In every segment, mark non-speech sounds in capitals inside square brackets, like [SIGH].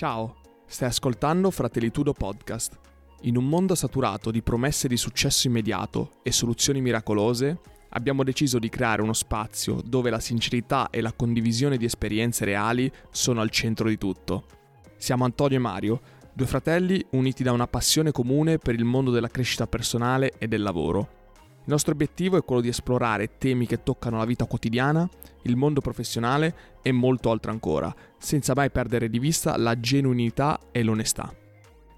Ciao, stai ascoltando Fratellitudo Podcast. In un mondo saturato di promesse di successo immediato e soluzioni miracolose, abbiamo deciso di creare uno spazio dove la sincerità e la condivisione di esperienze reali sono al centro di tutto. Siamo Antonio e Mario, due fratelli uniti da una passione comune per il mondo della crescita personale e del lavoro. Il nostro obiettivo è quello di esplorare temi che toccano la vita quotidiana, il mondo professionale e molto altro ancora, senza mai perdere di vista la genuinità e l'onestà.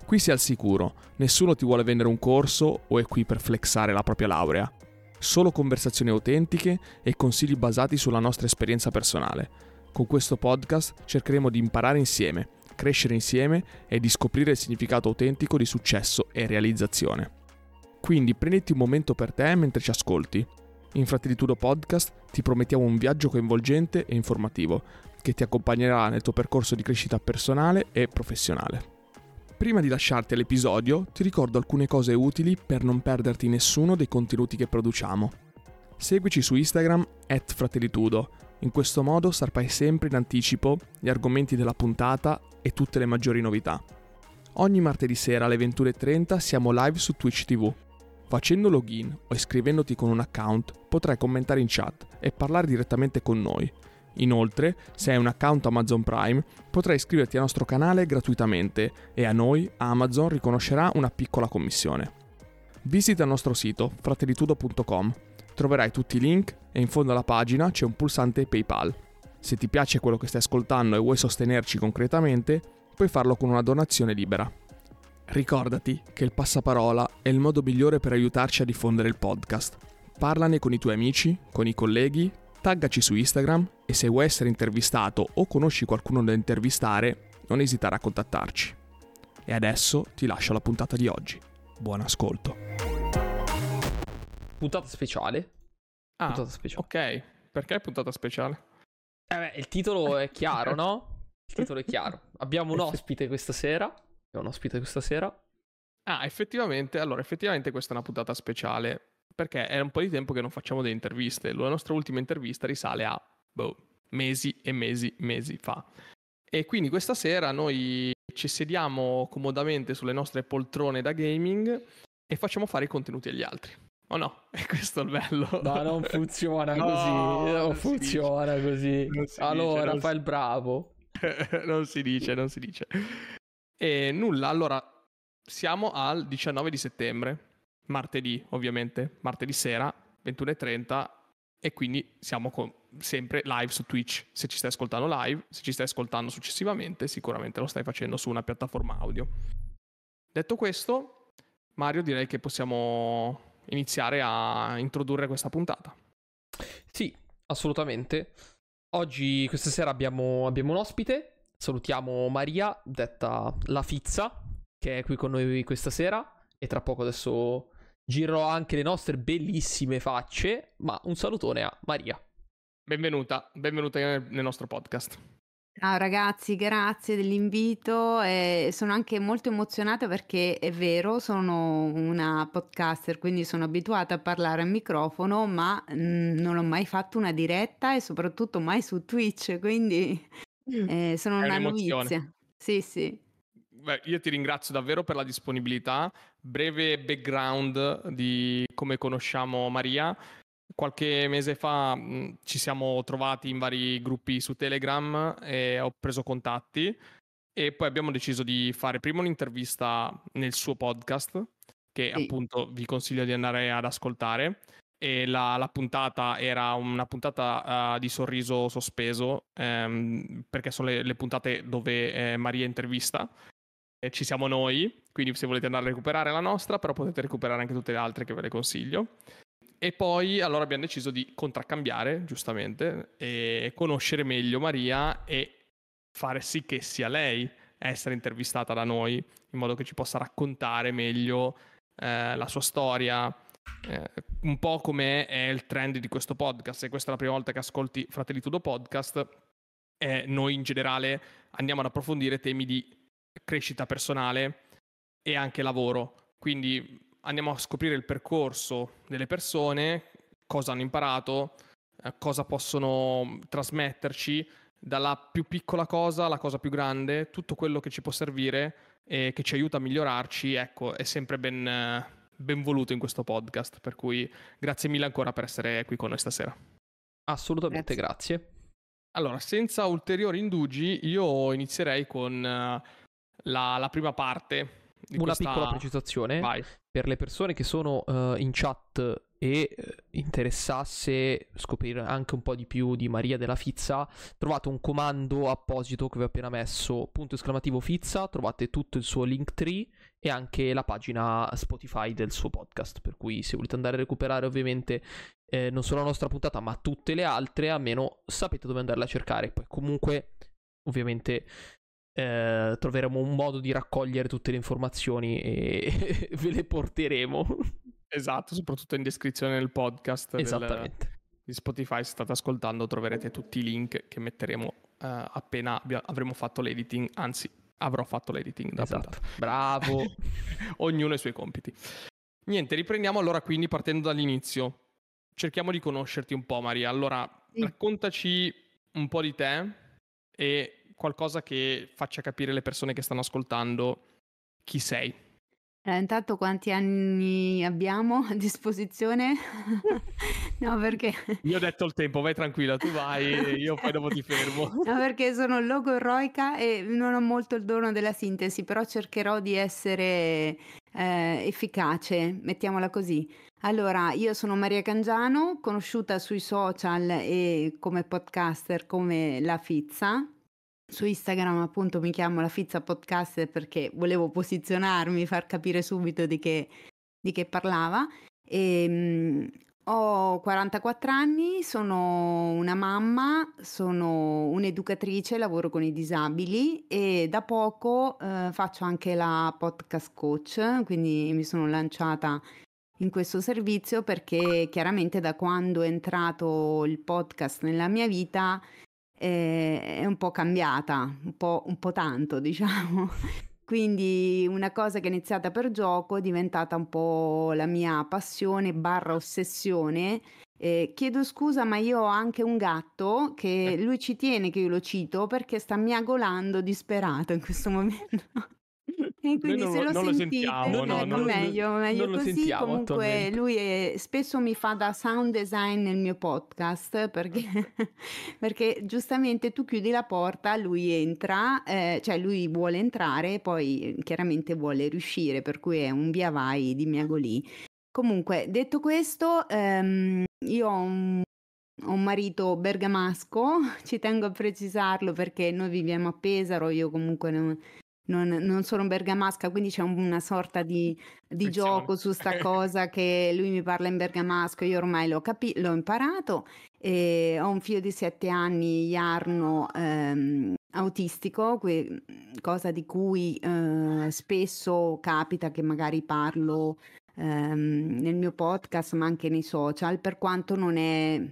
Qui sei al sicuro, nessuno ti vuole vendere un corso o è qui per flexare la propria laurea. Solo conversazioni autentiche e consigli basati sulla nostra esperienza personale. Con questo podcast cercheremo di imparare insieme, crescere insieme e di scoprire il significato autentico di successo e realizzazione. Quindi prenditi un momento per te mentre ci ascolti. In Fratellitudo Podcast ti promettiamo un viaggio coinvolgente e informativo che ti accompagnerà nel tuo percorso di crescita personale e professionale. Prima di lasciarti all'episodio ti ricordo alcune cose utili per non perderti nessuno dei contenuti che produciamo. Seguici su Instagram at fratellitudo, in questo modo saprai sempre in anticipo gli argomenti della puntata e tutte le maggiori novità. Ogni martedì sera alle 21.30 siamo live su Twitch TV Facendo login o iscrivendoti con un account potrai commentare in chat e parlare direttamente con noi. Inoltre, se hai un account Amazon Prime, potrai iscriverti al nostro canale gratuitamente e a noi Amazon riconoscerà una piccola commissione. Visita il nostro sito fratellitudo.com, troverai tutti i link e in fondo alla pagina c'è un pulsante PayPal. Se ti piace quello che stai ascoltando e vuoi sostenerci concretamente, puoi farlo con una donazione libera. Ricordati che il passaparola è il modo migliore per aiutarci a diffondere il podcast. Parlane con i tuoi amici, con i colleghi, taggaci su Instagram e se vuoi essere intervistato o conosci qualcuno da intervistare, non esitare a contattarci. E adesso ti lascio la puntata di oggi. Buon ascolto. Puntata speciale. Ah, puntata speciale. ok. Perché puntata speciale? Eh beh, il titolo è chiaro, [LAUGHS] no? Il titolo è chiaro. Abbiamo un ospite questa sera è un ospite questa sera. Ah, effettivamente, allora, effettivamente questa è una puntata speciale, perché è un po' di tempo che non facciamo delle interviste. La nostra ultima intervista risale a, boh, mesi e mesi, mesi fa. E quindi questa sera noi ci sediamo comodamente sulle nostre poltrone da gaming e facciamo fare i contenuti agli altri. O oh no? [LAUGHS] E questo è il bello. No, non [LAUGHS] funziona no, così. Non, non funziona così. allora, dice, fai il bravo. [LAUGHS] non si dice, non si dice. E nulla, allora siamo al 19 di settembre, martedì ovviamente, martedì sera, 21.30 e quindi siamo con, sempre live su Twitch. Se ci stai ascoltando live, se ci stai ascoltando successivamente, sicuramente lo stai facendo su una piattaforma audio. Detto questo, Mario, direi che possiamo iniziare a introdurre questa puntata. Sì, assolutamente. Oggi, questa sera, abbiamo, abbiamo un ospite Salutiamo Maria, detta La Fizza, che è qui con noi questa sera. E tra poco adesso girerò anche le nostre bellissime facce. Ma un salutone a Maria. Benvenuta, benvenuta nel, nel nostro podcast. Ciao ragazzi, grazie dell'invito e sono anche molto emozionata perché è vero, sono una podcaster, quindi sono abituata a parlare al microfono, ma mh, mm, non ho mai fatto una diretta e soprattutto mai su Twitch, quindi eh, sono una novizia. Sì, sì. Beh, io ti ringrazio davvero per la disponibilità. Breve background di come conosciamo Maria. Qualche mese fa mh, ci siamo trovati in vari gruppi su Telegram e ho preso contatti e poi abbiamo deciso di fare prima un'intervista nel suo podcast che sì. appunto vi consiglio di andare ad ascoltare e la, la, puntata era una puntata uh, di sorriso sospeso um, perché sono le, le, puntate dove eh, Maria intervista. E ci siamo noi quindi se volete andare a recuperare la nostra però potete recuperare anche tutte le altre che ve le consiglio. E poi allora abbiamo deciso di contraccambiare giustamente e conoscere meglio Maria e fare sì che sia lei a essere intervistata da noi in modo che ci possa raccontare meglio eh, la sua storia eh, un po' come è il trend di questo podcast. Se questa è la prima volta che ascolti Fratelli Tudo Podcast, eh, noi in generale andiamo ad approfondire temi di crescita personale e anche lavoro. Quindi andiamo a scoprire il percorso delle persone, cosa hanno imparato, eh, cosa possono trasmetterci dalla più piccola cosa alla cosa più grande, tutto quello che ci può servire e che ci aiuta a migliorarci, ecco, è sempre ben, ben voluto in questo podcast. Per cui grazie mille ancora per essere qui con noi stasera. Assolutamente, grazie. grazie. Allora, senza ulteriori indugi, io inizierei con uh, la, la, prima parte. Una questa... piccola precisazione. Vai. Per le persone che sono uh, in chat e eh, interessasse scoprire anche un po' di più di Maria della Fizza, trovate un comando apposito che vi ho appena messo, punto esclamativo Fizza, trovate tutto il suo link tree e anche la pagina Spotify del suo podcast, per cui se volete andare a recuperare ovviamente eh, non solo la nostra puntata ma tutte le altre, almeno sapete dove andarla a cercare, poi comunque ovviamente eh, troveremo un modo di raccogliere tutte le informazioni e [LAUGHS] ve le porteremo. Esatto, soprattutto in descrizione del podcast. Esattamente. Del, di Spotify, se state ascoltando, troverete tutti i link che metteremo uh, appena abbia, avremo fatto l'editing, anzi avrò fatto l'editing da esatto. Bravo. [LAUGHS] Ognuno i suoi compiti. Niente, riprendiamo allora quindi partendo dall'inizio. Cerchiamo di conoscerti un po', Maria. Allora, sì. raccontaci un po' di te e qualcosa che faccia capire le persone che stanno ascoltando chi sei. Eh, intanto quanti anni abbiamo a disposizione? [LAUGHS] no, perché... Io ho detto il tempo, vai tranquilla, tu vai, io poi dopo ti fermo. [LAUGHS] no, perché sono logorroica e non ho molto il dono della sintesi, però cercherò di essere eh, efficace, mettiamola così. Allora, io sono Maria Cangiano, conosciuta sui social e come podcaster come La Fizza, su Instagram appunto mi chiamo la Fizza Podcaster perché volevo posizionarmi, far capire subito di che, di che parlava. E, um, ho 44 anni, sono una mamma, sono un'educatrice, lavoro con i disabili e da poco eh, faccio anche la podcast coach, quindi mi sono lanciata in questo servizio perché chiaramente da quando è entrato il podcast nella mia vita eh, è un po' cambiata, un po', un po' tanto [LAUGHS] diciamo. Quindi una cosa che è iniziata per gioco è diventata un po' la mia passione barra ossessione. Eh, chiedo scusa, ma io ho anche un gatto che eh. lui ci tiene che io lo cito perché sta miagolando disperato in questo momento. [LAUGHS] E quindi non, se lo, non sentite, lo sentiamo, no, ecco, no, meglio, meglio non così. Comunque lui è, spesso mi fa da sound design nel mio podcast perché, [LAUGHS] perché giustamente tu chiudi la porta, lui entra, eh, cioè lui vuole entrare, poi chiaramente vuole riuscire, per cui è un via vai di miagolì. Comunque, detto questo, ehm, io ho un ho un marito bergamasco, [LAUGHS] ci tengo a precisarlo perché noi viviamo a Pesaro, io comunque non, non, non sono bergamasca, quindi c'è una sorta di, di gioco su sta [LAUGHS] cosa che lui mi parla in bergamasco, io ormai l'ho, capi- l'ho imparato. E ho un figlio di sette anni, Jarno, ehm, autistico, que- cosa di cui eh, spesso capita che magari parlo ehm, nel mio podcast, ma anche nei social, per quanto non è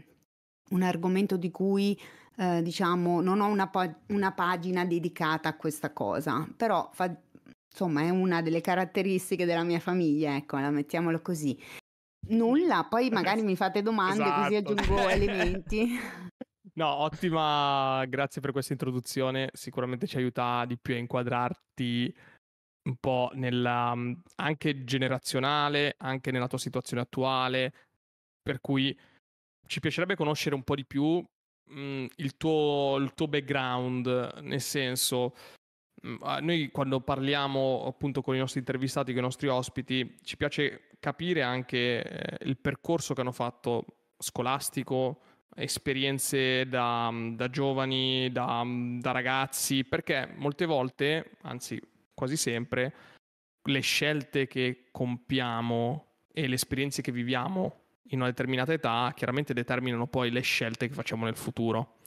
un argomento di cui eh, diciamo, non ho una, po- una, pagina dedicata a questa cosa, però fa, insomma è una delle caratteristiche della mia famiglia, ecco, la mettiamolo così. Nulla, poi magari mi fate domande esatto. così aggiungo [LAUGHS] elementi. No, ottima, grazie per questa introduzione, sicuramente ci aiuta di più a inquadrarti un po' nella, anche generazionale, anche nella tua situazione attuale, per cui ci piacerebbe conoscere un po' di più mh, il, tuo, il, tuo, background, nel senso, mh, noi quando parliamo appunto con i nostri intervistati, con i nostri ospiti, ci piace capire anche eh, il percorso che hanno fatto scolastico, esperienze da, da giovani, da, da ragazzi, perché molte volte, anzi quasi sempre, le scelte che compiamo e le esperienze che viviamo in una determinata età chiaramente determinano poi le scelte che facciamo nel futuro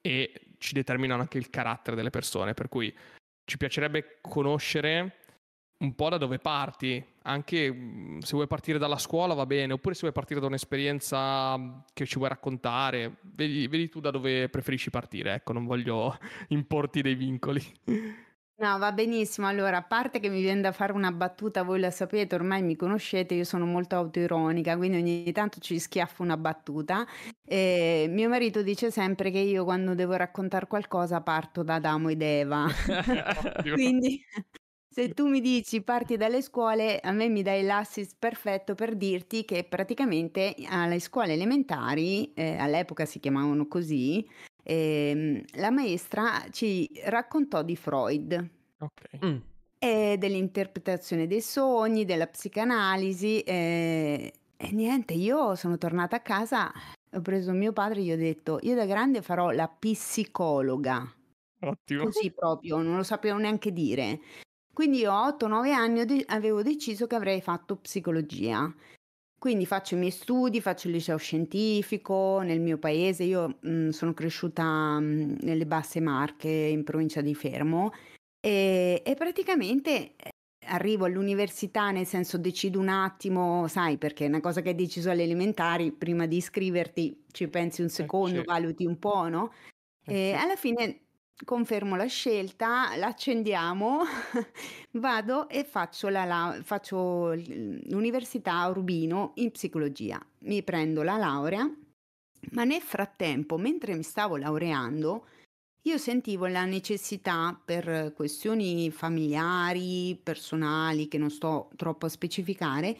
e ci determinano anche il carattere delle persone, per cui ci piacerebbe conoscere un po' da dove parti, anche mm, se vuoi partire dalla scuola va bene, oppure se vuoi partire da un'esperienza che ci vuoi raccontare, vedi, vedi tu da dove preferisci partire, ecco, non voglio [LAUGHS] importi dei vincoli. No, va benissimo. Allora, a parte che mi viene da fare una battuta, voi la sapete, ormai mi conoscete, io sono molto autoironica, quindi ogni tanto ci schiaffo una battuta. E mio marito dice sempre che io quando devo raccontare qualcosa parto da Adamo ed Eva. [LAUGHS] [LAUGHS] quindi se tu mi dici parti dalle scuole, a me mi dai l'assist perfetto per dirti che praticamente alle scuole elementari, eh, all'epoca si chiamavano così, ehm, la maestra ci raccontò di Freud Ok. Mm. e dell'interpretazione dei sogni, della psicanalisi eh, e niente, io sono tornata a casa, ho preso mio padre e gli ho detto, io da grande farò la psicologa, Ottimo. così proprio, non lo sapevo neanche dire. Quindi io a 8-9 anni avevo deciso che avrei fatto psicologia. Quindi faccio i miei studi, faccio il liceo scientifico nel mio paese. Io mh, sono cresciuta mh, nelle Basse Marche, in provincia di Fermo, e, e praticamente eh, arrivo all'università, nel senso decido un attimo, sai, perché è una cosa che hai deciso alle elementari, prima di iscriverti ci pensi un secondo, certo. valuti un po', no? Eh E sì. alla fine confermo la scelta, l'accendiamo, [LAUGHS] vado e faccio, la, lau- faccio l'università a Urbino in psicologia. Mi prendo la laurea, ma nel frattempo, mentre mi stavo laureando, io sentivo la necessità per questioni familiari, personali, che non sto troppo a specificare,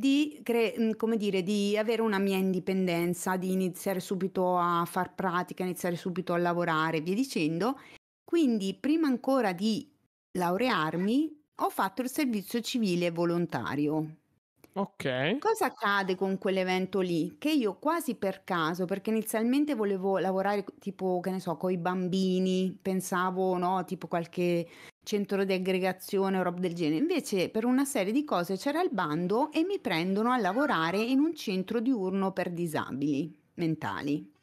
di, cre- mm, come dire, di avere una mia indipendenza, di iniziare subito a far pratica, iniziare subito a lavorare, e via dicendo. Quindi, prima ancora di laurearmi, ho fatto il servizio civile volontario. Ok. Cosa accade con quell'evento lì? Che io quasi per caso, perché inizialmente volevo lavorare tipo, che ne so, con i bambini, pensavo, no, tipo qualche centro di aggregazione o roba del genere. Invece per una serie di cose c'era il bando e mi prendono a lavorare in un centro diurno per disabili mentali.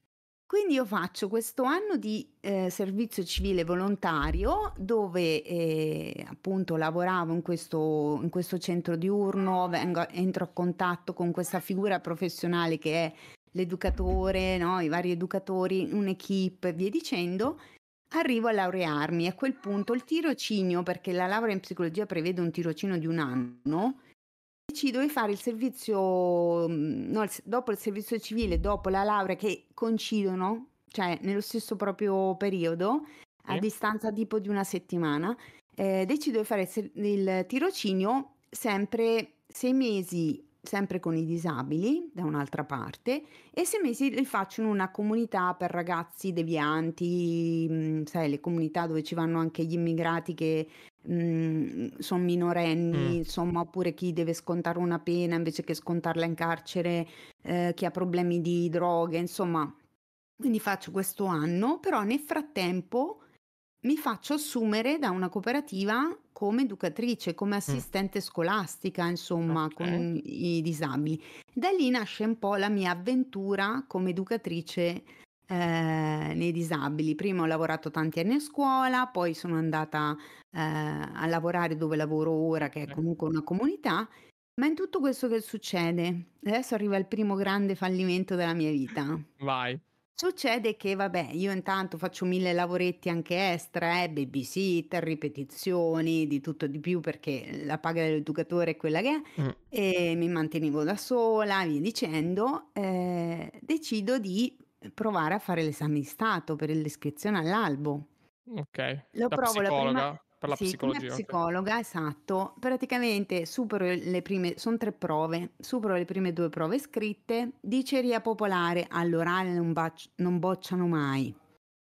Quindi io faccio questo anno di eh, servizio civile volontario dove eh, appunto lavoravo in questo, in questo centro diurno, vengo, entro a contatto con questa figura professionale che è l'educatore, no? i vari educatori, un'equipe e via dicendo. Arrivo a laurearmi, a quel punto il tirocinio, perché la laurea in psicologia prevede un tirocinio di un anno, decido di fare il servizio, mm, no, dopo il servizio civile, dopo la laurea che coincidono, cioè nello stesso proprio periodo, a Sì. distanza tipo di una settimana, eh, decido di fare il, il tirocinio sempre sei mesi, sempre con i disabili da un'altra parte, e sei mesi li faccio in una comunità per ragazzi devianti, mm, sai, le comunità dove ci vanno anche gli immigrati che sono minorenni, Mm. insomma, oppure chi deve scontare una pena invece che scontarla in carcere, eh, chi ha problemi di droghe, insomma. Quindi faccio questo anno, però nel frattempo mi faccio assumere da una cooperativa come educatrice, come assistente scolastica, insomma, Ok. con i disabili. Da lì nasce un po' la mia avventura come educatrice eh, nei disabili. Prima ho lavorato tanti anni a scuola, poi sono andata eh, a lavorare dove lavoro ora, che è Ok. comunque una comunità. Ma in tutto questo che succede? Adesso arriva il primo grande fallimento della mia vita. Vai. Succede che, vabbè, io intanto faccio mille lavoretti anche extra, eh, babysitter, ripetizioni, di tutto di più perché la paga dell'educatore è quella che è, Mm. e mi mantenevo da sola, via dicendo, eh, decido di provare a fare l'esame di Stato per l'iscrizione all'albo. Ok. Lo Da provo la prima... psicologa? Per la Sì, psicologia, psicologa, esatto. Praticamente supero le prime, sono tre prove, supero le prime due prove scritte, diceria popolare, all'orale non, bac- non bocciano mai.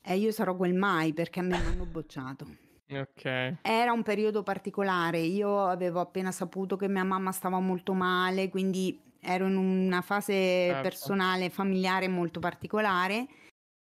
E io sarò quel mai perché a me mi hanno bocciato. Ok. Era un periodo particolare, io avevo appena saputo che mia mamma stava molto male, quindi ero in una fase Certo. personale, familiare molto particolare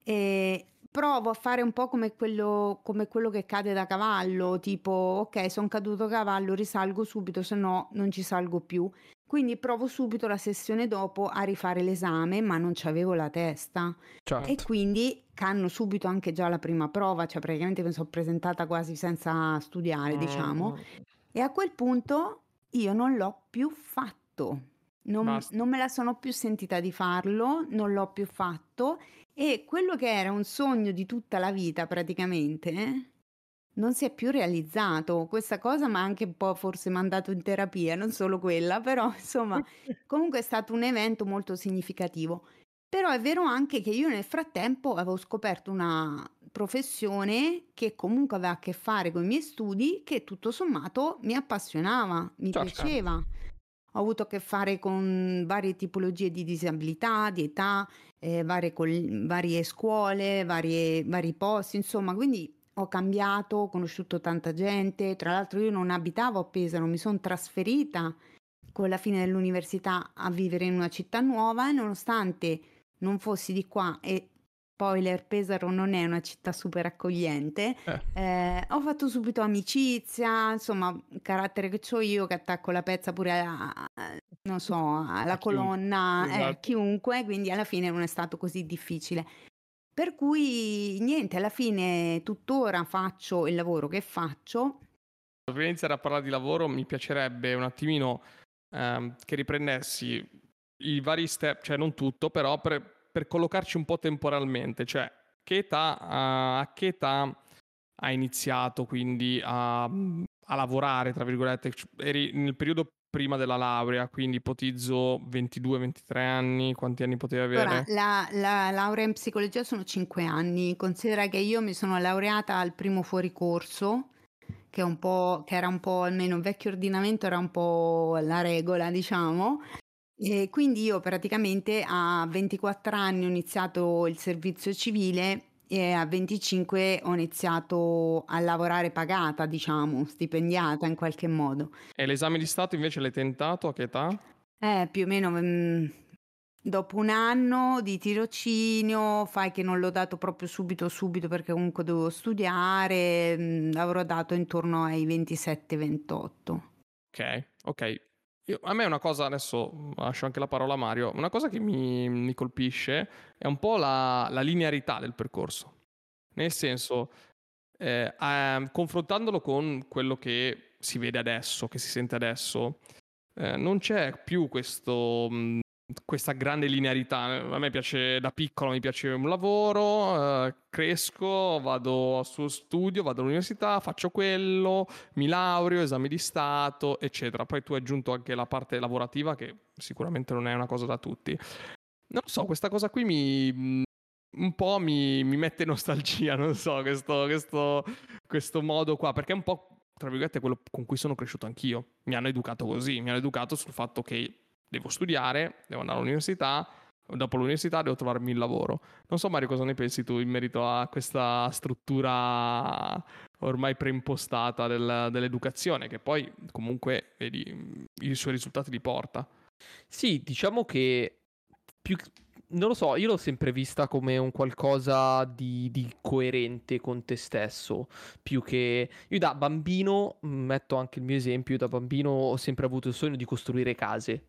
e provo a fare un po' come quello, come quello che cade da cavallo, tipo ok, sono caduto a cavallo, risalgo subito, se no non ci salgo più. Quindi provo subito la sessione dopo a rifare l'esame, ma non c'avevo la testa. Certo. E quindi canno subito anche già la prima prova, cioè praticamente mi sono presentata quasi senza studiare, diciamo. Mm, E a quel punto io non l'ho più fatto. Non, non me la sono più sentita di farlo, non l'ho più fatto e quello che era un sogno di tutta la vita praticamente, eh, non si è più realizzato. Questa cosa m'ha anche un po' forse mandato in terapia, non solo quella, però [LAUGHS] insomma [LAUGHS] comunque è stato un evento molto significativo. Però è vero anche che io nel frattempo avevo scoperto una professione che comunque aveva a che fare con i miei studi, che tutto sommato mi appassionava, mi Certo. piaceva. Ho avuto a che fare con varie tipologie di disabilità, di età, eh, varie, col- varie scuole, varie- vari posti, insomma, quindi ho cambiato, ho conosciuto tanta gente. Tra l'altro io non abitavo a Pesaro, mi sono trasferita con la fine dell'università a vivere in una città nuova e nonostante non fossi di qua e spoiler Pesaro non è una città super accogliente, Eh. eh, ho fatto subito amicizia, insomma, carattere che ho io che attacco la pezza pure a, a- non so, alla A chiunque, colonna, eh, esatto. chiunque, quindi alla fine non è stato così difficile. Per cui niente, alla fine tuttora faccio il lavoro che faccio. Prima di iniziare a parlare di lavoro, mi piacerebbe un attimino ehm, che riprendessi i vari step, cioè non tutto, però per, per collocarci un po' temporalmente, cioè che età, a- a che età hai iniziato quindi a, a lavorare, tra virgolette, eri nel periodo prima della laurea, quindi ipotizzo 22-23 anni, quanti anni potevi avere? Allora, la, la laurea in psicologia sono 5 anni. Considera che io mi sono laureata al primo fuoricorso, che, che era un po', almeno il vecchio ordinamento era un po' la regola, diciamo. E quindi io praticamente a 24 anni ho iniziato il servizio civile e a 25 ho iniziato a lavorare pagata, diciamo, stipendiata in qualche modo. E l'esame di Stato invece l'hai tentato a che età? Eh, più o meno mm, dopo un anno di tirocinio, fai che non l'ho dato proprio subito subito perché comunque dovevo studiare, mm, l'avrò dato intorno ai 27-28. Ok, ok. Io- a me una cosa, adesso mm, lascio anche la parola a Mario, una cosa che mi, mi colpisce è un po' la, la linearità del percorso. Nel senso, eh, ehm, confrontandolo con quello che si vede adesso, che si sente adesso, eh, non c'è più questo, mh, questa grande linearità. A me piace da piccolo, mi piace un lavoro, eh, cresco, vado sullo studio, vado all'università, faccio quello, mi laureo, esami di Stato, eccetera. Poi tu hai aggiunto anche la parte lavorativa, che sicuramente non è una cosa da tutti. Non so, questa cosa qui mi. mh, Un po' mi, mi mette nostalgia, [LAUGHS] non so, questo, questo, questo modo qua, perché è un po', tra virgolette, quello con cui sono cresciuto anch'io. Mi hanno educato così, mi hanno educato sul fatto che devo studiare, devo andare all'università, dopo l'università devo trovarmi il lavoro. Non so Mario cosa ne pensi tu in merito a questa struttura ormai preimpostata del- dell'educazione, che poi comunque, vedi, i suoi risultati li porta. Sì, diciamo che più... Non lo so, io l'ho sempre vista come un qualcosa di, di coerente con te stesso, più che... Io da bambino, mh, metto anche il mio esempio, io da bambino ho sempre avuto il sogno di costruire case.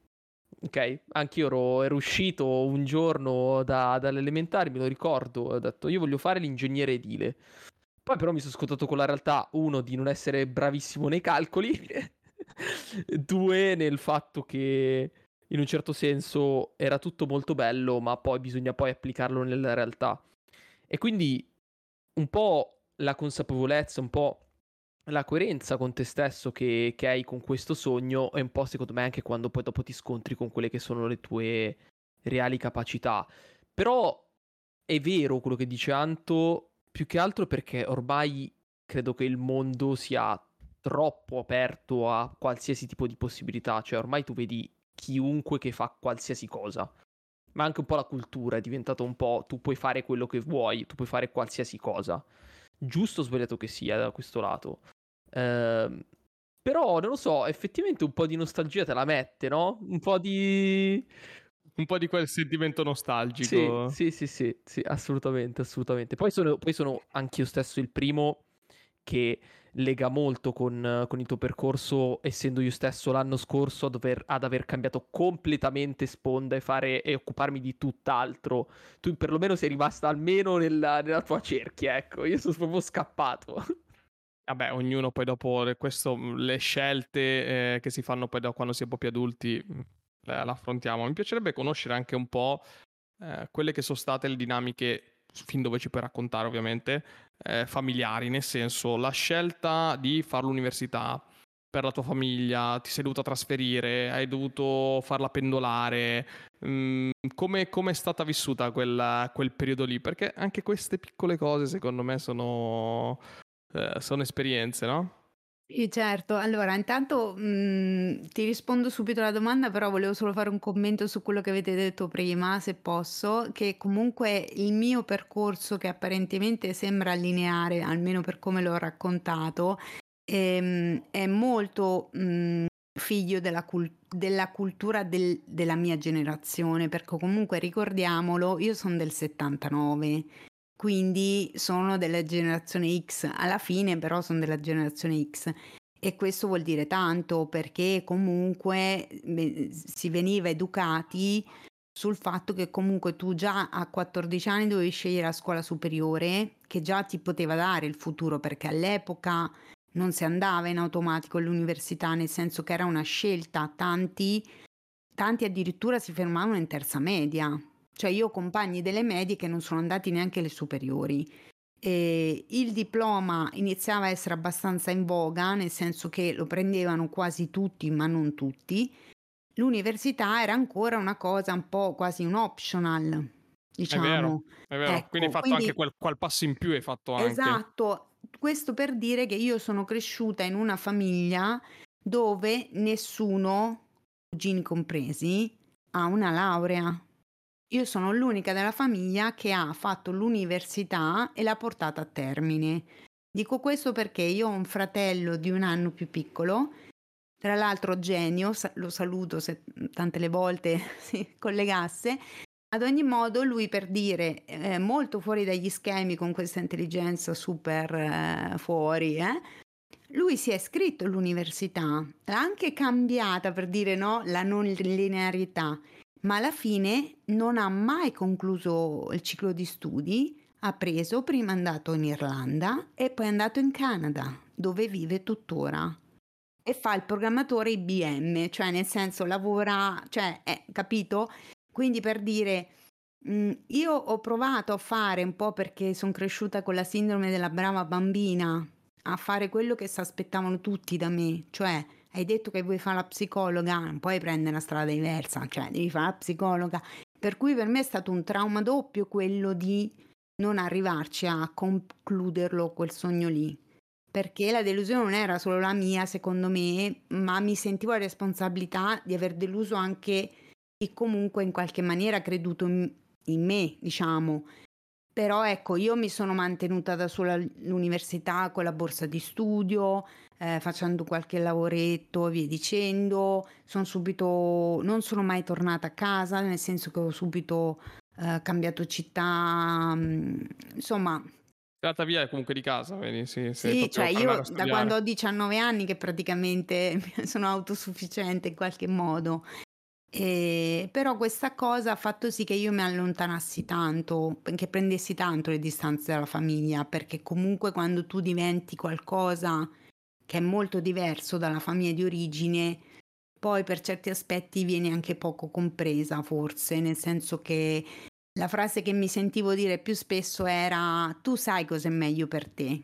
Ok? Anch'io ero, ero uscito un giorno da, dalle elementari, me lo ricordo, ho detto io voglio fare l'ingegnere edile. Poi però mi sono scontato con la realtà, uno, di non essere bravissimo nei calcoli, [LAUGHS] due, nel fatto che in un certo senso era tutto molto bello, ma poi bisogna poi applicarlo nella realtà. E quindi un po' la consapevolezza, un po' la coerenza con te stesso che, che hai con questo sogno è un po' secondo me anche quando poi dopo ti scontri con quelle che sono le tue reali capacità. Però è vero quello che dice Anto, più che altro perché ormai credo che il mondo sia troppo aperto a qualsiasi tipo di possibilità, cioè ormai tu vedi chiunque che fa qualsiasi cosa. Ma anche un po' la cultura è diventato un po' tu puoi fare quello che vuoi, tu puoi fare qualsiasi cosa. Giusto o sbagliato che sia da questo lato. Ehm, però non lo so, effettivamente un po' di nostalgia te la mette, no? Un po' di Un po' di quel sentimento nostalgico. sì, sì, sì, sì, sì, assolutamente, assolutamente. Poi sono, poi sono anch'io stesso il primo che lega molto con, con il tuo percorso, essendo io stesso l'anno scorso a dover- ad aver cambiato completamente sponda e, fare, e occuparmi di tutt'altro. Tu perlomeno sei rimasta almeno nella, nella tua cerchia, ecco, io sono proprio scappato. Vabbè, ognuno poi dopo questo, le scelte eh, che si fanno poi da quando si è più adulti mh, le, le affrontiamo. Mi piacerebbe conoscere anche un po' eh, quelle che sono state le dinamiche fin dove ci puoi raccontare ovviamente, eh, familiari, nel senso la scelta di fare l'università per la tua famiglia, ti sei dovuta trasferire, hai dovuto farla pendolare, mm, come, è stata vissuta quel, quel, periodo lì? Perché anche queste piccole cose secondo me sono, eh, sono esperienze, no? Sì, certo. Allora, intanto mh, mm, ti rispondo subito alla domanda, però volevo solo fare un commento su quello che avete detto prima, se posso, che comunque il mio percorso, che apparentemente sembra lineare, almeno per come l'ho raccontato, ehm, è molto mh, mm, figlio della, cul- della cultura del- della mia generazione, perché comunque ricordiamolo, io sono del 79 quindi sono della generazione X, alla fine però sono della generazione X. E questo vuol dire tanto perché comunque si veniva educati sul fatto che comunque tu già a 14 anni dovevi scegliere la scuola superiore che già ti poteva dare il futuro perché all'epoca non si andava in automatico all'università nel senso che era una scelta. Tanti tanti addirittura si fermavano in terza media cioè io ho compagni delle medie che non sono andati neanche alle superiori. E il diploma iniziava a essere abbastanza in voga, nel senso che lo prendevano quasi tutti, ma non tutti. L'università era ancora una cosa un po' quasi un optional, diciamo. È vero, è vero. Ecco, quindi hai fatto quindi, anche quel, quel, passo in più, hai fatto anche. Esatto, questo per dire che io sono cresciuta in una famiglia dove nessuno, cugini compresi, ha una laurea. Io sono l'unica della famiglia che ha fatto l'università e l'ha portata a termine. Dico questo perché io ho un fratello di un anno più piccolo, tra l'altro genio, lo saluto se tante le volte [LAUGHS] si collegasse. Ad ogni modo, lui per dire eh, molto fuori dagli schemi con questa intelligenza super eh, fuori, eh, lui si è iscritto all'università, l'ha anche cambiata per dire no, la non linearità ma alla fine non ha mai concluso il ciclo di studi, ha preso, prima è andato in Irlanda e poi è andato in Canada, dove vive tuttora. E fa il programmatore IBM, cioè nel senso lavora, cioè, eh, capito? Quindi per dire, mh, mm, io ho provato a fare un po' perché sono cresciuta con la sindrome della brava bambina, a fare quello che si aspettavano tutti da me, cioè hai detto che vuoi fare la psicologa, non puoi prendere una strada diversa, cioè devi fare la psicologa. Per cui per me è stato un trauma doppio quello di non arrivarci a concluderlo quel sogno lì. Perché la delusione non era solo la mia, secondo me, ma mi sentivo la responsabilità di aver deluso anche chi comunque in qualche maniera ha creduto in, in me, diciamo. Però ecco, io mi sono mantenuta da sola all'università con la borsa di studio, eh, facendo qualche lavoretto e via dicendo. Sono subito, non sono mai tornata a casa, nel senso che ho subito eh, cambiato città, mm, insomma. Sei andata via comunque di casa, vedi? Sì, sì cioè io da quando ho 19 anni che praticamente [LAUGHS] sono autosufficiente in qualche modo e, però questa cosa ha fatto sì che io mi allontanassi tanto, che prendessi tanto le distanze dalla famiglia, perché comunque quando tu diventi qualcosa che è molto diverso dalla famiglia di origine, poi per certi aspetti viene anche poco compresa forse, nel senso che la frase che mi sentivo dire più spesso era tu sai cosa è meglio per te,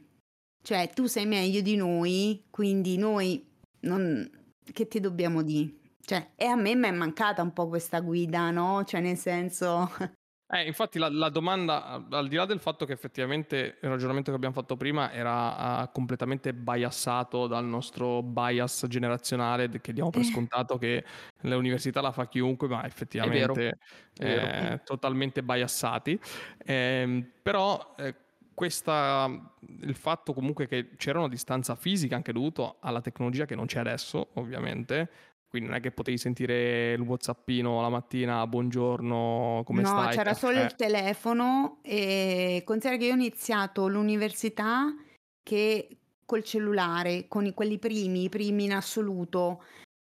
cioè tu sei meglio di noi, quindi noi non... che ti dobbiamo dire? Cioè, e a me mi è mancata un po' questa guida, no? Cioè, nel senso... [LAUGHS] Eh, infatti la, la, domanda, al di là del fatto che effettivamente il ragionamento che abbiamo fatto prima era uh, completamente biasato dal nostro bias generazionale, che diamo per eh. scontato che l'università la fa chiunque, ma effettivamente è, vero, è vero. totalmente biasati. Eh, però eh, questa, il fatto comunque che c'era una distanza fisica anche dovuto alla tecnologia che non c'è adesso, ovviamente, quindi non è che potevi sentire il whatsappino la mattina, buongiorno, come no, stai? No, c'era solo il telefono e considera che io ho iniziato l'università che col cellulare, con i, quelli primi, i primi in assoluto.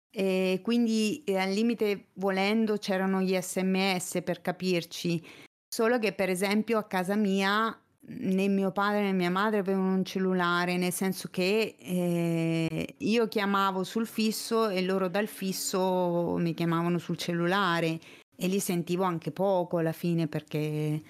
E quindi eh, al limite volendo c'erano gli sms per capirci, solo che per esempio a casa mia né mio padre né mia madre avevano un cellulare, nel senso che eh, io chiamavo sul fisso e loro dal fisso mi chiamavano sul cellulare e li sentivo anche poco alla fine perché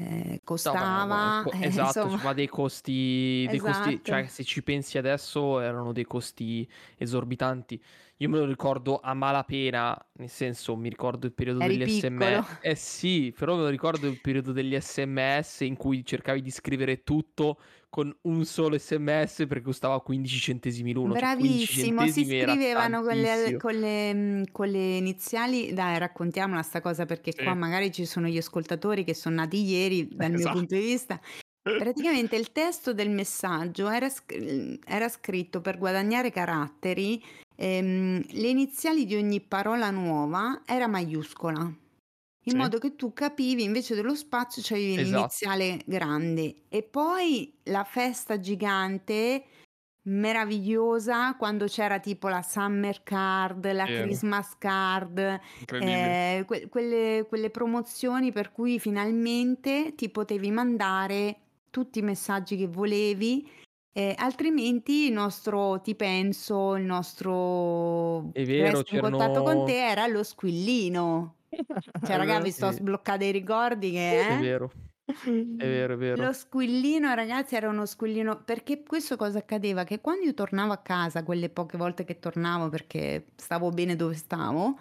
eh, costava. No, [LAUGHS] eh, esatto, insomma. ma dei costi, dei costi, cioè Esatto. se ci pensi adesso erano dei costi esorbitanti. Io me lo ricordo a malapena, nel senso mi ricordo il periodo Eri degli piccolo. SMS. Eh sì, però me lo ricordo il periodo degli SMS in cui cercavi di scrivere tutto con un solo SMS perché costava 15 centesimi l'uno. Cioè 15 Bravissimo, si centesimi era scrivevano con le, con le, mm, con le iniziali. Dai, raccontiamola sta cosa perché Sì. qua magari ci sono gli ascoltatori che sono nati ieri, dal mio Esatto. punto di vista. Praticamente il testo del messaggio era, sc- era scritto per guadagnare caratteri, ehm, le iniziali di ogni parola nuova era maiuscola, in Sì. modo che tu capivi invece dello spazio c'avevi Esatto. l'iniziale grande. E poi la festa gigante, meravigliosa, quando c'era tipo la Summer Card, la Vero. Christmas Card, eh, que- quelle, quelle promozioni per cui finalmente ti potevi mandare tutti i messaggi che volevi, eh, altrimenti il nostro ti penso, il nostro È vero, resto in contatto con te era lo squillino. Cioè, È raga, vero. vi sto Sì. sbloccare dei ricordi che, È eh? vero, è vero, è vero. Lo squillino, ragazzi, era uno squillino perché questo cosa accadeva? Che quando io tornavo a casa, quelle poche volte che tornavo perché stavo bene dove stavo,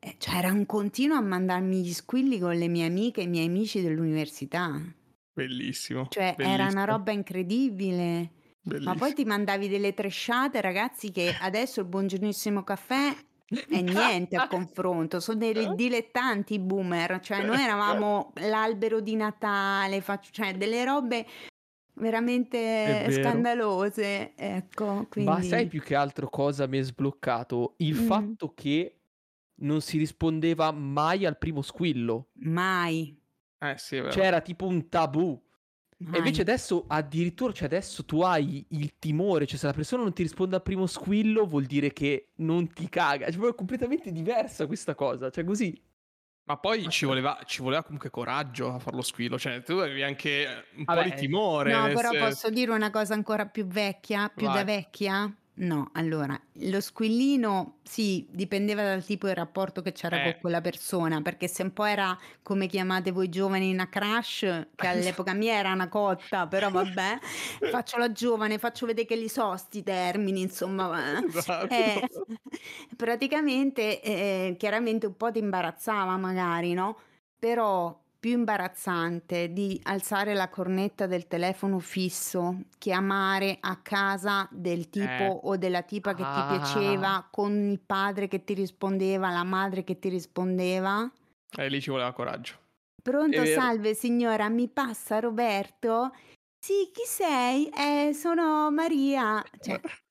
eh, cioè era un continuo a mandarmi gli squilli con le mie amiche e i miei amici dell'università. Bellissimo. Cioè era una bellissimo, roba incredibile. Ma poi bellissimo. ti mandavi delle tresciate, ragazzi, che adesso il buongiornissimo caffè è niente a confronto, sono dei [LAUGHS] dilettanti boomer, cioè noi eravamo l'albero di Natale, fac- cioè delle robe veramente scandalose, ecco, Ma quindi... sai più che altro cosa mi è sbloccato? Il Mm, fatto che non si rispondeva mai al primo squillo. mai, Eh sì, è vero. Cioè era tipo un tabù. E invece adesso addirittura, cioè adesso tu hai il timore, cioè se la persona non ti risponde al primo squillo vuol dire che non ti caga. Cioè proprio completamente diversa questa cosa, cioè così. Ma poi ci voleva, ci voleva comunque coraggio a farlo squillo. Cioè, tu avevi anche un po' di Vabbè, timore. No, però senso- posso dire una cosa ancora più vecchia, più da Vai. vecchia? No, allora, lo squillino sì, dipendeva dal tipo di rapporto che c'era con Eh. quella persona, perché se un po' era come chiamate voi giovani una crush, che [LAUGHS] all'epoca mia era una cotta, però vabbè, [LAUGHS] faccio la giovane, faccio vedere che li so sti termini, insomma. Esatto. Eh, praticamente, eh, chiaramente un po' ti imbarazzava magari, no? Però più imbarazzante di alzare la cornetta del telefono fisso, chiamare a casa del tipo Eh. o della tipa che ti Ah. piaceva con il padre che ti rispondeva, la madre che ti rispondeva. E lì ci voleva coraggio. Pronto, È salve signora, mi passa Roberto? Sì, chi sei? Eh, sono Maria. Cioè, [LAUGHS]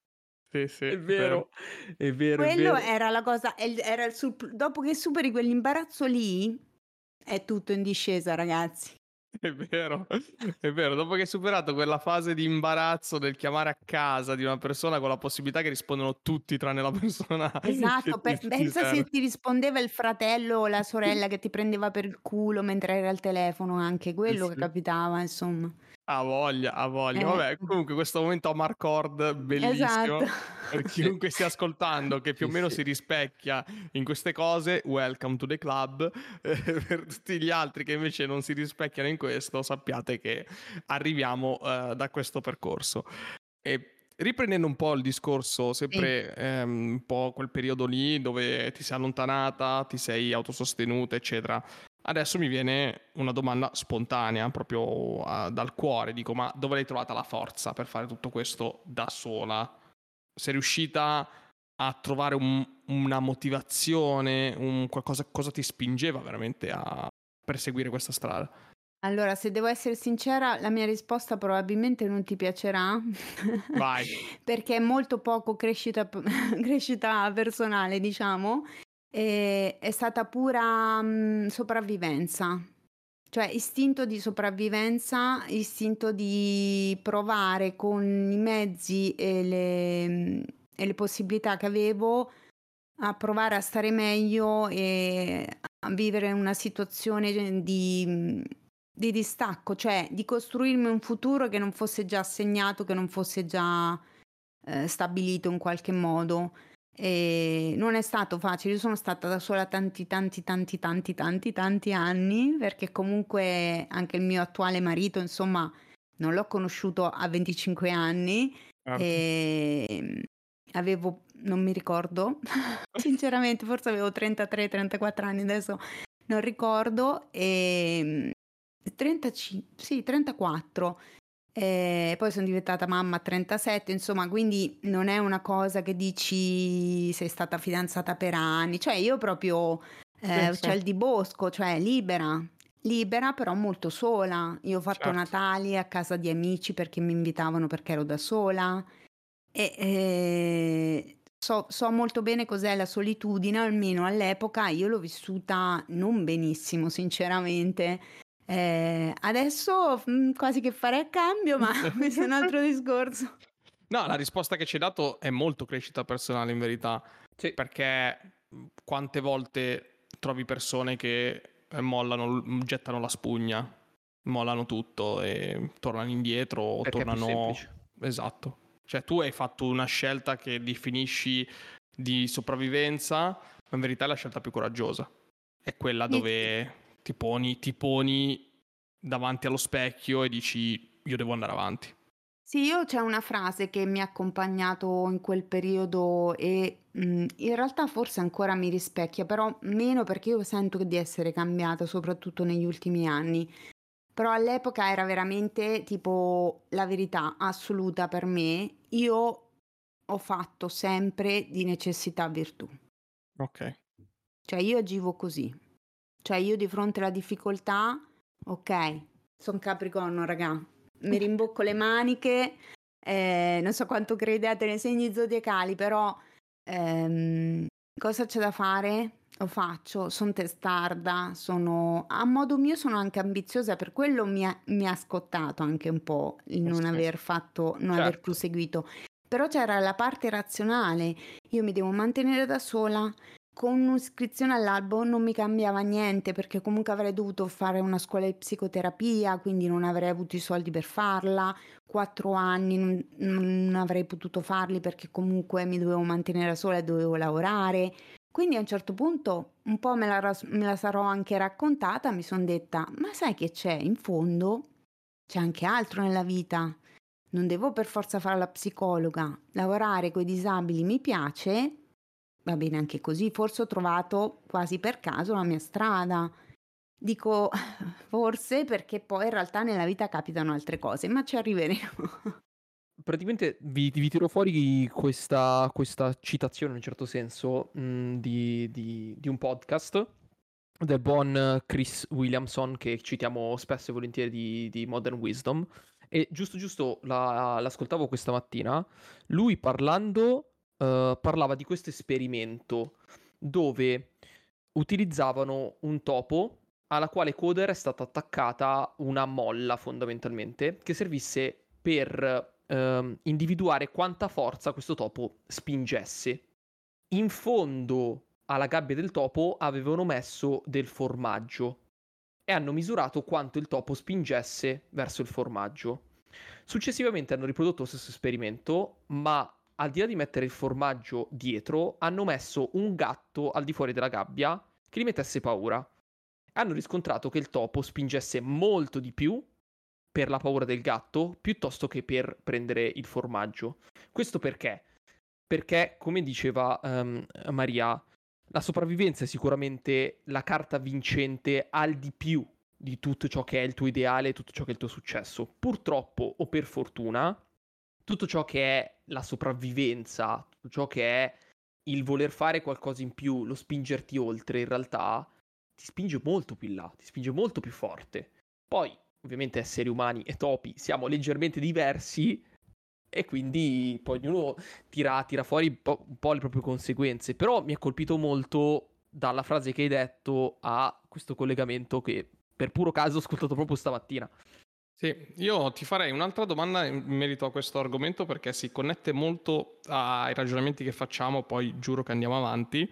Sì, sì. È vero, è vero, è quello vero. era la cosa, era il sul- dopo che superi quell'imbarazzo lì, è tutto in discesa, ragazzi. È vero, è vero. Dopo che hai superato quella fase di imbarazzo del chiamare a casa di una persona con la possibilità che rispondono tutti tranne la [LAUGHS] persona Esatto, che pe- ti, ti pensa se serve. ti rispondeva il fratello o la sorella che ti prendeva per il culo mentre era al telefono, anche quello che sì. capitava, insomma. Ha voglia, ha voglia. Eh. Vabbè, comunque questo momento a Marcord bellissimo. Esatto. Per [LAUGHS] chiunque stia ascoltando, che [LAUGHS] più o Sì, meno sì. si rispecchia in queste cose, welcome to the club. Eh, [LAUGHS] per tutti gli altri che invece non si rispecchiano in questo, sappiate che arriviamo eh, da questo percorso. E riprendendo un po' il discorso, sempre ehm, un po' quel periodo lì dove ti sei allontanata, ti sei autosostenuta, eccetera. Adesso mi viene una domanda spontanea, proprio ah, dal cuore. Dico, ma dove l'hai trovata la forza per fare tutto questo da sola? Sei riuscita a trovare un- una motivazione, un qualcosa cosa ti spingeva veramente a perseguire questa strada? Allora, se devo essere sincera, la mia risposta probabilmente non ti piacerà. Vai. [LAUGHS] Perché è molto poco crescita, [LAUGHS] crescita personale, diciamo. E è stata pura mm, sopravvivenza. Cioè, istinto di sopravvivenza, istinto di provare con i mezzi e le, e le possibilità che avevo a provare a stare meglio e a vivere una situazione di, di distacco, cioè di costruirmi un futuro che non fosse già assegnato, che non fosse già eh, stabilito in qualche modo. E non è stato facile, io sono stata da sola tanti, tanti, tanti, tanti, tanti, tanti anni, perché comunque anche il mio attuale marito, insomma, non l'ho conosciuto a 25 anni Ah. e avevo, non mi ricordo, [LAUGHS] sinceramente, forse avevo 33-34 anni, adesso non ricordo, e 35, sì, 34. E poi sono diventata mamma a 37, insomma, quindi non è una cosa che dici sei stata fidanzata per anni, cioè io proprio eh, uccel di bosco, cioè libera, libera però molto sola. Io ho fatto Certo. Natali a casa di amici perché mi invitavano perché ero da sola e eh, so, so molto bene cos'è la solitudine, almeno all'epoca io l'ho vissuta non benissimo, sinceramente. Eh, adesso mm, quasi che farei a cambio, ma [LAUGHS] questo è un altro discorso. No, la risposta che ci hai dato è molto crescita personale in verità, Sì. perché mh, quante volte trovi persone che eh, mollano, l- gettano la spugna, mollano tutto e tornano indietro o Perché è più tornano... Esatto. Cioè tu hai fatto una scelta che definisci di sopravvivenza, ma in verità è la scelta più coraggiosa. È quella Sì. dove ti poni, ti poni davanti allo specchio e dici io devo andare avanti. Sì, io c'è una frase che mi ha accompagnato in quel periodo e mm, in realtà forse ancora mi rispecchia, però meno perché io sento di essere cambiata, soprattutto negli ultimi anni. Però all'epoca era veramente tipo la verità assoluta per me. Io ho fatto sempre di necessità virtù. Ok. Cioè io agivo così. Cioè io di fronte alla difficoltà, ok, sono Capricorno, raga, mi rimbocco le maniche, eh, non so quanto crediate nei segni zodiacali, però ehm, cosa c'è da fare? Lo faccio, sono testarda, sono a modo mio sono anche ambiziosa, per quello mi ha, mi ha scottato anche un po' il non aver fatto, non aver Certo. proseguito. Però c'era la parte razionale, io mi devo mantenere da sola, con un'iscrizione all'albo non mi cambiava niente perché comunque avrei dovuto fare una scuola di psicoterapia, quindi non avrei avuto i soldi per farla, quattro anni non, non avrei potuto farli perché comunque mi dovevo mantenere sola e dovevo lavorare. Quindi a un certo punto un po' me la, me la sarò anche raccontata, mi sono detta, ma sai che c'è? In fondo c'è anche altro nella vita. Non devo per forza fare la psicologa, lavorare con i disabili mi piace, va bene anche così, forse ho trovato quasi per caso la mia strada. Dico [LAUGHS] forse perché poi in realtà nella vita capitano altre cose, ma ci arriveremo. [LAUGHS] Praticamente vi, vi tiro fuori questa, questa citazione in un certo senso mh, di, di- di un podcast del buon Chris Williamson che citiamo spesso e volentieri di, di Modern Wisdom e giusto giusto la- l'ascoltavo questa mattina lui parlando eh, parlava di questo esperimento dove utilizzavano un topo alla quale coder è stata attaccata una molla fondamentalmente che servisse per ehm, individuare quanta forza questo topo spingesse. In fondo alla gabbia del topo avevano messo del formaggio e hanno misurato quanto il topo spingesse verso il formaggio. Successivamente hanno riprodotto lo stesso esperimento, ma al di là di mettere il formaggio dietro, hanno messo un gatto al di fuori della gabbia che gli mettesse paura. Hanno riscontrato che il topo spingesse molto di più per la paura del gatto piuttosto che per prendere il formaggio. Questo perché? Perché, come diceva ehm, Maria, la sopravvivenza è sicuramente la carta vincente al di più di tutto ciò che è il tuo ideale, tutto ciò che è il tuo successo. Purtroppo o per fortuna, tutto ciò che è la sopravvivenza, tutto ciò che è il voler fare qualcosa in più, lo spingerti oltre, in realtà ti spinge molto più in là, ti spinge molto più forte. Poi, ovviamente, esseri umani e topi siamo leggermente diversi e quindi poi ognuno tira, tira fuori un po', un po' le proprie conseguenze. Però mi ha colpito molto dalla frase che hai detto a questo collegamento che per puro caso ho ascoltato proprio stamattina. Sì, io ti farei un'altra domanda in merito a questo argomento perché si connette molto ai ragionamenti che facciamo, poi giuro che andiamo avanti,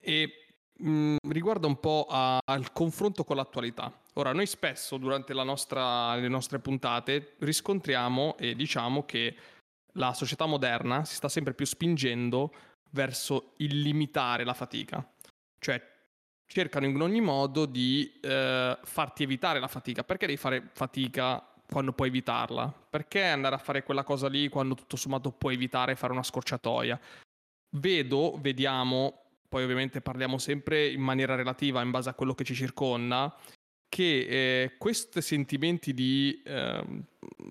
e mh, riguarda un po' a- al confronto con l'attualità. Ora, noi spesso durante nostra- le nostre puntate riscontriamo e diciamo che la società moderna si sta sempre più spingendo verso il limitare la fatica. Cioè cercano in ogni modo di eh, farti evitare la fatica. Perché devi fare fatica quando puoi evitarla? Perché andare a fare quella cosa lì quando tutto sommato puoi evitare fare una scorciatoia? Vedo, vediamo, poi ovviamente parliamo sempre in maniera relativa in base a quello che ci circonda, che eh, questi sentimenti di eh,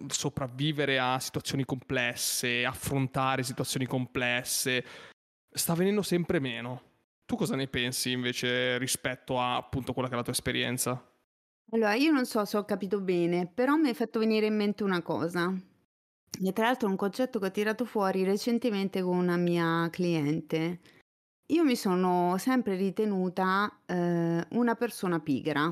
sopravvivere a situazioni complesse, affrontare situazioni complesse, sta venendo sempre meno. Tu cosa ne pensi invece rispetto a appunto quella che è la tua esperienza? Allora, io non so se ho capito bene, però mi hai fatto venire in mente una cosa. E tra l'altro è un concetto che ho tirato fuori recentemente con una mia cliente. Io mi sono sempre ritenuta eh, una persona pigra.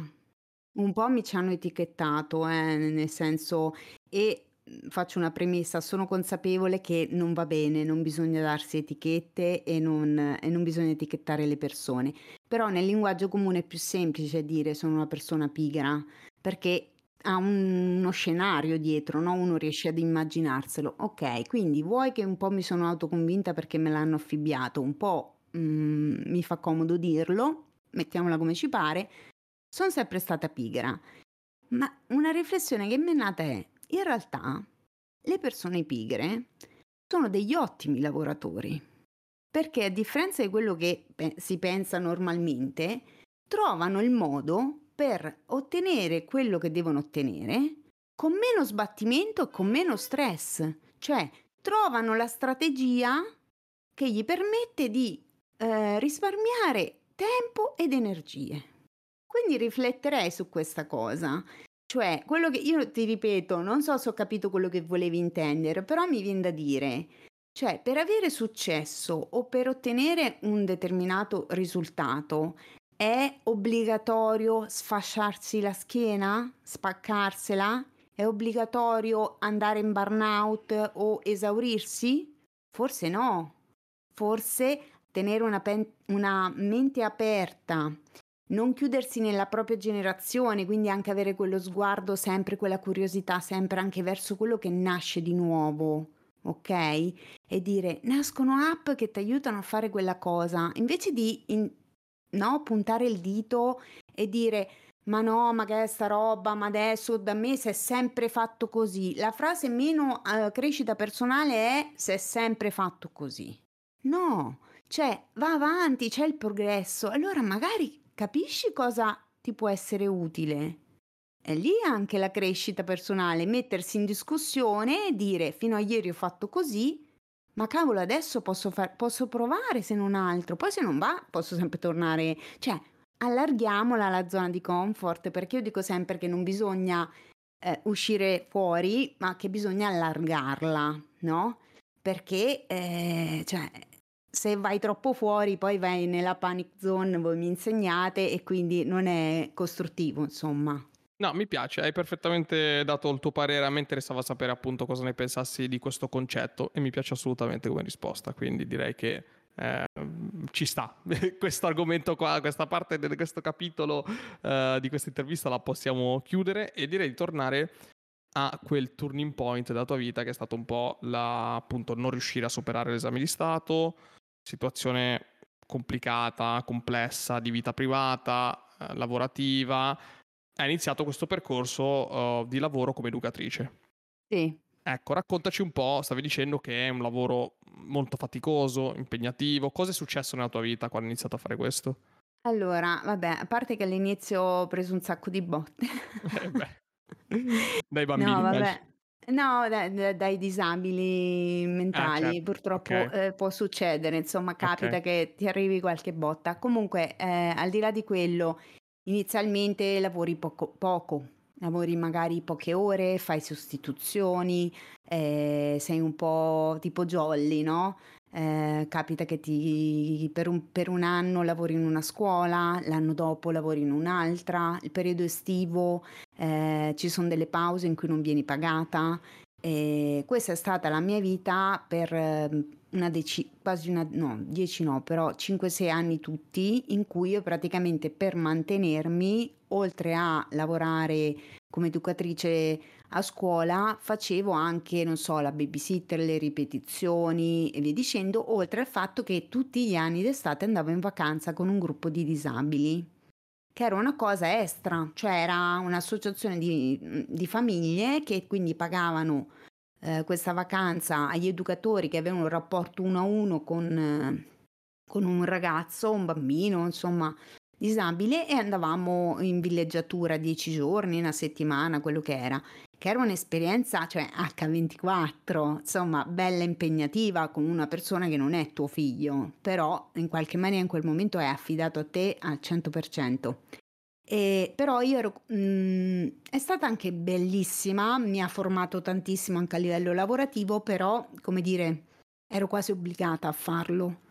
Un po' mi ci hanno etichettato, eh, nel senso, e faccio una premessa, sono consapevole che non va bene, non bisogna darsi etichette e non, e non bisogna etichettare le persone, però nel linguaggio comune è più semplice dire sono una persona pigra, perché ha un, uno scenario dietro, no? uno riesce ad immaginarselo. Ok, quindi vuoi che un po' mi sono autoconvinta perché me l'hanno affibbiato, un po' mm, mi fa comodo dirlo, mettiamola come ci pare, sono sempre stata pigra. Ma una riflessione che mi è nata è, in realtà le persone pigre sono degli ottimi lavoratori, perché a differenza di quello che si pensa normalmente, trovano il modo per ottenere quello che devono ottenere con meno sbattimento e con meno stress, cioè trovano la strategia che gli permette di eh, risparmiare tempo ed energie. Quindi rifletterei su questa cosa cioè, quello che io ti ripeto, non so se ho capito quello che volevi intendere, però mi viene da dire, cioè, per avere successo o per ottenere un determinato risultato, è obbligatorio sfasciarsi la schiena, spaccarsela? È obbligatorio andare in burnout o esaurirsi? Forse no. Forse tenere una, pen- una mente aperta non chiudersi nella propria generazione, quindi anche avere quello sguardo sempre, quella curiosità sempre anche verso quello che nasce di nuovo, ok? E dire nascono app che ti aiutano a fare quella cosa, invece di in, no, puntare il dito e dire ma no, magari sta roba, ma adesso da me si è sempre fatto così. La frase meno uh, crescita personale è se è sempre fatto così. No, cioè va avanti, c'è il progresso. Allora magari capisci cosa ti può essere utile. E lì anche la crescita personale, mettersi in discussione e dire fino a ieri ho fatto così, ma cavolo adesso posso, far, posso provare se non altro, poi se non va posso sempre tornare, cioè allarghiamola la zona di comfort perché io dico sempre che non bisogna eh, uscire fuori ma che bisogna allargarla, no? Perché eh, cioè, se vai troppo fuori poi vai nella panic zone, voi mi insegnate e quindi non è costruttivo, insomma. No, mi piace, hai perfettamente dato il tuo parere, a me interessava sapere appunto cosa ne pensassi di questo concetto e mi piace assolutamente come risposta, quindi direi che eh, ci sta [LAUGHS] questo argomento qua, questa parte di questo capitolo eh, di questa intervista la possiamo chiudere e direi di tornare a quel turning point della tua vita che è stato un po' la, appunto non riuscire a superare l'esame di Stato, situazione complicata, complessa di vita privata, eh, lavorativa, ha iniziato questo percorso uh, di lavoro come educatrice. Sì. Ecco, raccontaci un po', stavi dicendo che è un lavoro molto faticoso, impegnativo. Cosa è successo nella tua vita quando hai iniziato a fare questo? Allora, vabbè, a parte che all'inizio ho preso un sacco di botte. [LAUGHS] eh beh. [LAUGHS] Dai bambini. No, vabbè. No, da da dai disabili Ah, mentali certo. purtroppo, Ok. ehm, può succedere, insomma capita Ok. che ti arrivi qualche botta. Comunque, ehm, al di là di quello, inizialmente lavori poco poco, lavori magari poche ore, fai sostituzioni, ehm, sei un po' tipo jolly, no, ehm, capita che ti per un per un anno lavori in una scuola, l'anno dopo lavori in un'altra, il periodo estivo eh, ci sono delle pause in cui non vieni pagata. E questa è stata la mia vita per eh, una decina, quasi una, no, dieci no, però 5-6 anni tutti, in cui io praticamente per mantenermi, oltre a lavorare come educatrice a scuola facevo anche, non so, la babysitter, le ripetizioni e via dicendo, oltre al fatto che tutti gli anni d'estate andavo in vacanza con un gruppo di disabili, che era una cosa extra, cioè era un'associazione di, di famiglie che quindi pagavano eh, questa vacanza agli educatori che avevano un rapporto uno a uno con, eh, con un ragazzo, un bambino, insomma, disabile e andavamo in villeggiatura dieci giorni, una settimana, quello che era che era un'esperienza, cioè H24, insomma, bella impegnativa con una persona che non è tuo figlio, però in qualche maniera in quel momento è affidato a te al 100%. E, però io ero, mh, mm, è stata anche bellissima, mi ha formato tantissimo anche a livello lavorativo, però, come dire, ero quasi obbligata a farlo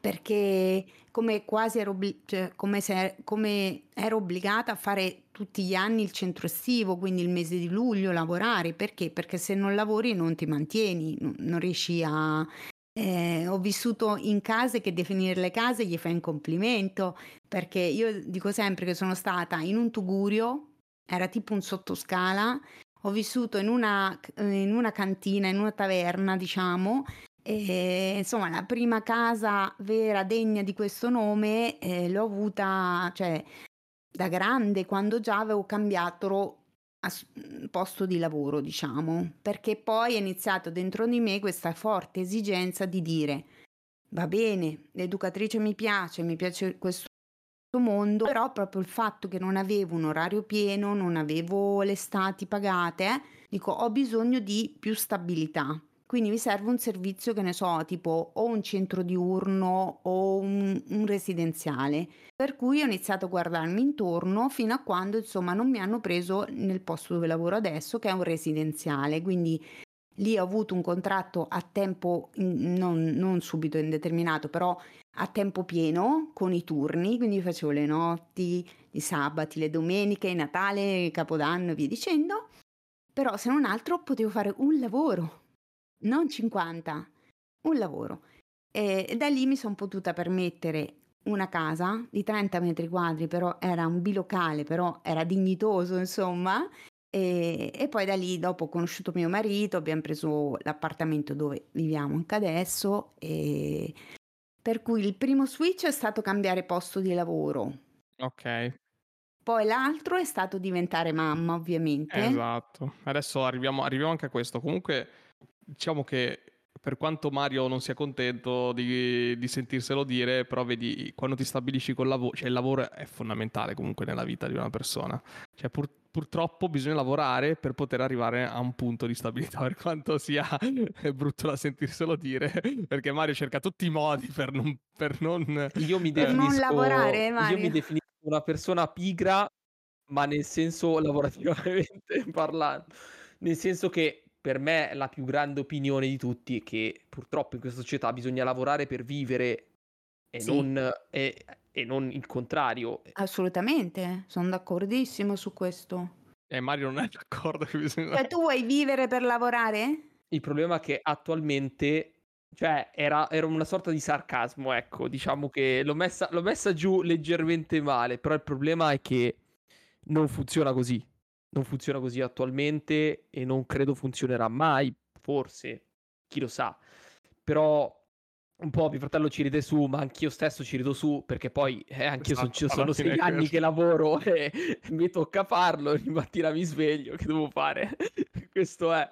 perché come quasi ero, cioè, come, se, come ero obbligata a fare tutti gli anni il centro estivo, quindi il mese di luglio, lavorare. Perché? Perché se non lavori non ti mantieni, non, non riesci a... Eh, ho vissuto in case che definire le case gli fai un complimento, perché io dico sempre che sono stata in un tugurio, era tipo un sottoscala, ho vissuto in una, in una cantina, in una taverna, diciamo, e, insomma, la prima casa vera degna di questo nome eh, l'ho avuta, cioè, da grande, quando già avevo cambiato posto di lavoro, diciamo, perché poi è iniziato dentro di me questa forte esigenza di dire va bene, l'educatrice mi piace, mi piace questo mondo, però proprio il fatto che non avevo un orario pieno, non avevo le stati pagate, eh, dico ho bisogno di più stabilità. Quindi mi serve un servizio che ne so, tipo o un centro diurno o un, un residenziale. Per cui ho iniziato a guardarmi intorno fino a quando insomma non mi hanno preso nel posto dove lavoro adesso, che è un residenziale. Quindi lì ho avuto un contratto a tempo, non, non subito indeterminato, però a tempo pieno con i turni, quindi facevo le notti, i sabati, le domeniche, Natale, Capodanno e via dicendo. Però se non altro potevo fare un lavoro non 50, un lavoro. E da lì mi sono potuta permettere una casa di 30 metri quadri, però era un bilocale, però era dignitoso, insomma. E, e, poi da lì, dopo ho conosciuto mio marito, abbiamo preso l'appartamento dove viviamo anche adesso. E... Per cui il primo switch è stato cambiare posto di lavoro. Ok. Poi l'altro è stato diventare mamma, ovviamente. Esatto. Adesso arriviamo, arriviamo anche a questo. Comunque diciamo che per quanto Mario non sia contento di, di, sentirselo dire, però vedi, quando ti stabilisci col lavoro, cioè il lavoro è fondamentale comunque nella vita di una persona. Cioè pur, purtroppo bisogna lavorare per poter arrivare a un punto di stabilità, per quanto sia [LAUGHS] brutto da sentirselo dire, perché Mario cerca tutti i modi per non... Per non, io, mi definisco, non lavorare, Mario. io mi definisco una persona pigra, ma nel senso lavorativamente [LAUGHS] parlando. Nel senso che per me la più grande opinione di tutti è che purtroppo in questa società bisogna lavorare per vivere e, sì. non, e, e non il contrario. Assolutamente, sono d'accordissimo su questo. E eh, Mario non è d'accordo che bisogna... Cioè tu vuoi vivere per lavorare? Il problema è che attualmente cioè, era, era, una sorta di sarcasmo, ecco. Diciamo che l'ho messa, l'ho messa, giù leggermente male, però il problema è che non funziona così non funziona così attualmente e non credo funzionerà mai, forse, chi lo sa. Però un po' mio fratello ci ride su, ma anch'io stesso ci rido su, perché poi eh, anch'io esatto, son, sono sei anni che lavoro e [LAUGHS] mi tocca farlo, ogni mattina mi sveglio, che devo fare? [LAUGHS] Questo è.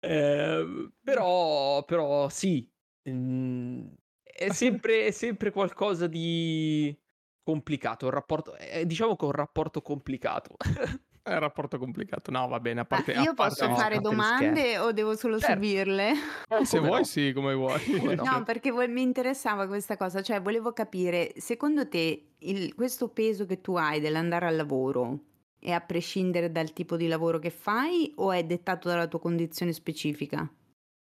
Eh, però, però sì, mm, è, sempre, è sempre qualcosa di complicato, un rapporto, eh, diciamo che è un rapporto complicato. [LAUGHS] È un rapporto complicato. No, va bene. A parte, io a posso no, fare domande o devo solo certo. subirle? Eh, se vuoi, no. sì, come vuoi. [LAUGHS] no, no perché mi interessava questa cosa. Cioè, volevo capire, secondo te, il, questo peso che tu hai dell'andare al lavoro è a prescindere dal tipo di lavoro che fai o è dettato dalla tua condizione specifica?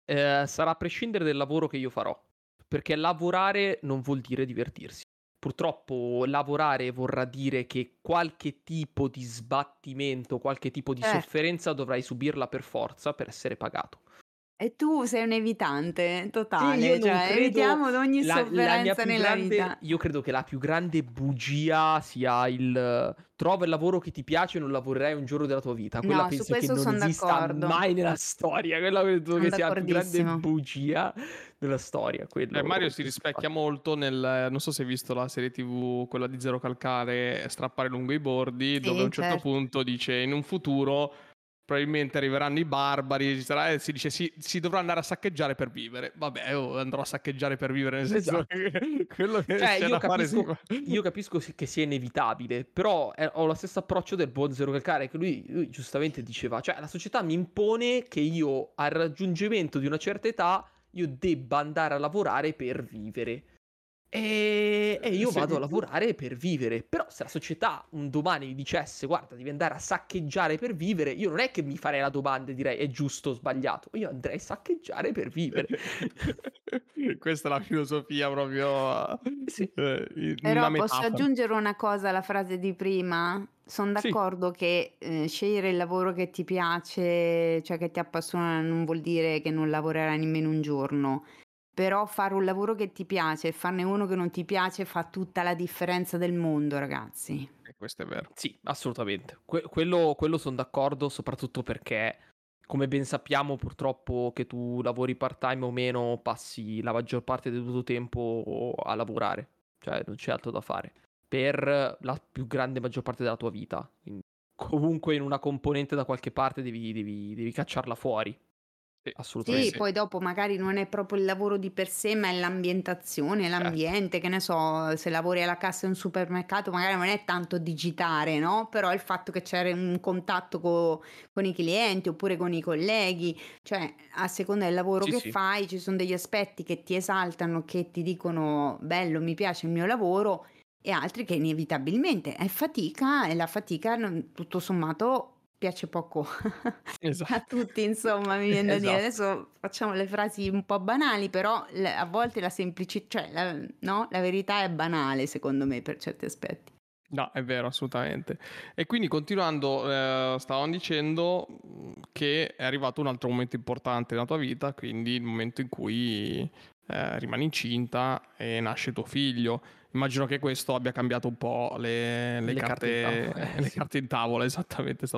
Eh, sarà a prescindere dal lavoro che io farò. Perché lavorare non vuol dire divertirsi. Purtroppo lavorare vorrà dire che qualche tipo di sbattimento, qualche tipo di eh. sofferenza dovrai subirla per forza per essere pagato. E tu sei un evitante Sì, totale, io non cioè credo evitiamo ad ogni la, la mia sofferenza più nella grande, vita. io credo che la più grande bugia sia il trova il lavoro che ti piace e non lavorerai un giorno della tua vita. Quella No, su penso che questo non sono esista d'accordo. mai nella storia. Quella credo Sono che sia la più grande d'accordissimo. bugia della storia. Quello, Eh, Mario si rispecchia fatto. molto nel, non so se hai visto la serie tv, quella di Zero Calcare, Strappare lungo i bordi, dove a Sì, un certo certo. punto dice in un futuro probabilmente arriveranno i barbari, sarà- e si dice si, si dovrà andare a saccheggiare per vivere. Vabbè, oh, andrò a saccheggiare per vivere, nel senso Esatto. che [LAUGHS] quello che Cioè, io capisco, io capisco che sia inevitabile, però eh, ho lo stesso approccio del buon Zero Calcare, che lui, lui giustamente diceva, cioè la società mi impone che io al raggiungimento di una certa età io debba andare a lavorare per vivere. E, e io Sì. vado a lavorare per vivere. Però se la società un domani mi dicesse, guarda, devi andare a saccheggiare per vivere, io non è che mi farei la domanda e direi è giusto o sbagliato. Io andrei a saccheggiare per vivere. [LAUGHS] Questa è la filosofia proprio Sì. eh, in Però una posso aggiungere una cosa alla frase di prima? Sono Sì. d'accordo che eh, scegliere il lavoro che ti piace, cioè che ti appassiona, non vuol dire che non lavorerai nemmeno un giorno. Però fare un lavoro che ti piace e farne uno che non ti piace fa tutta la differenza del mondo, ragazzi. E questo è vero. Sì, assolutamente. Que- quello quello sono d'accordo, soprattutto perché, come ben sappiamo, purtroppo che tu lavori part-time o meno, passi la maggior parte del tuo tempo a lavorare. Cioè, non c'è altro da fare. Per la più grande maggior parte della tua vita. Quindi, comunque in una componente da qualche parte devi, devi, devi cacciarla fuori. Sì. Assolutamente. Sì, sì. poi dopo magari non è proprio il lavoro di per sé, ma è l'ambientazione, Certo. l'ambiente, che ne so, se lavori alla cassa in un supermercato magari non è tanto digitare, no? Però il fatto che c'è un contatto co- con i clienti oppure con i colleghi, cioè a seconda del lavoro Sì, che sì. fai ci sono degli aspetti che ti esaltano, che ti dicono bello, mi piace il mio lavoro e altri che inevitabilmente è fatica e la fatica non- tutto sommato piace poco [LAUGHS] a Esatto. tutti, insomma, mi viene da dire. Esatto. Adesso facciamo le frasi un po' banali, però a volte la semplicità, cioè la, no? la verità è banale, secondo me, per certi aspetti. No, è vero, assolutamente. E quindi continuando, eh, stavamo dicendo che è arrivato un altro momento importante nella tua vita, quindi il momento in cui eh, rimani incinta e nasce tuo figlio. Immagino che questo abbia cambiato un po' le, le Le carte in carte, tavola, eh, [LAUGHS] le sì. carte in tavola, esattamente, stavo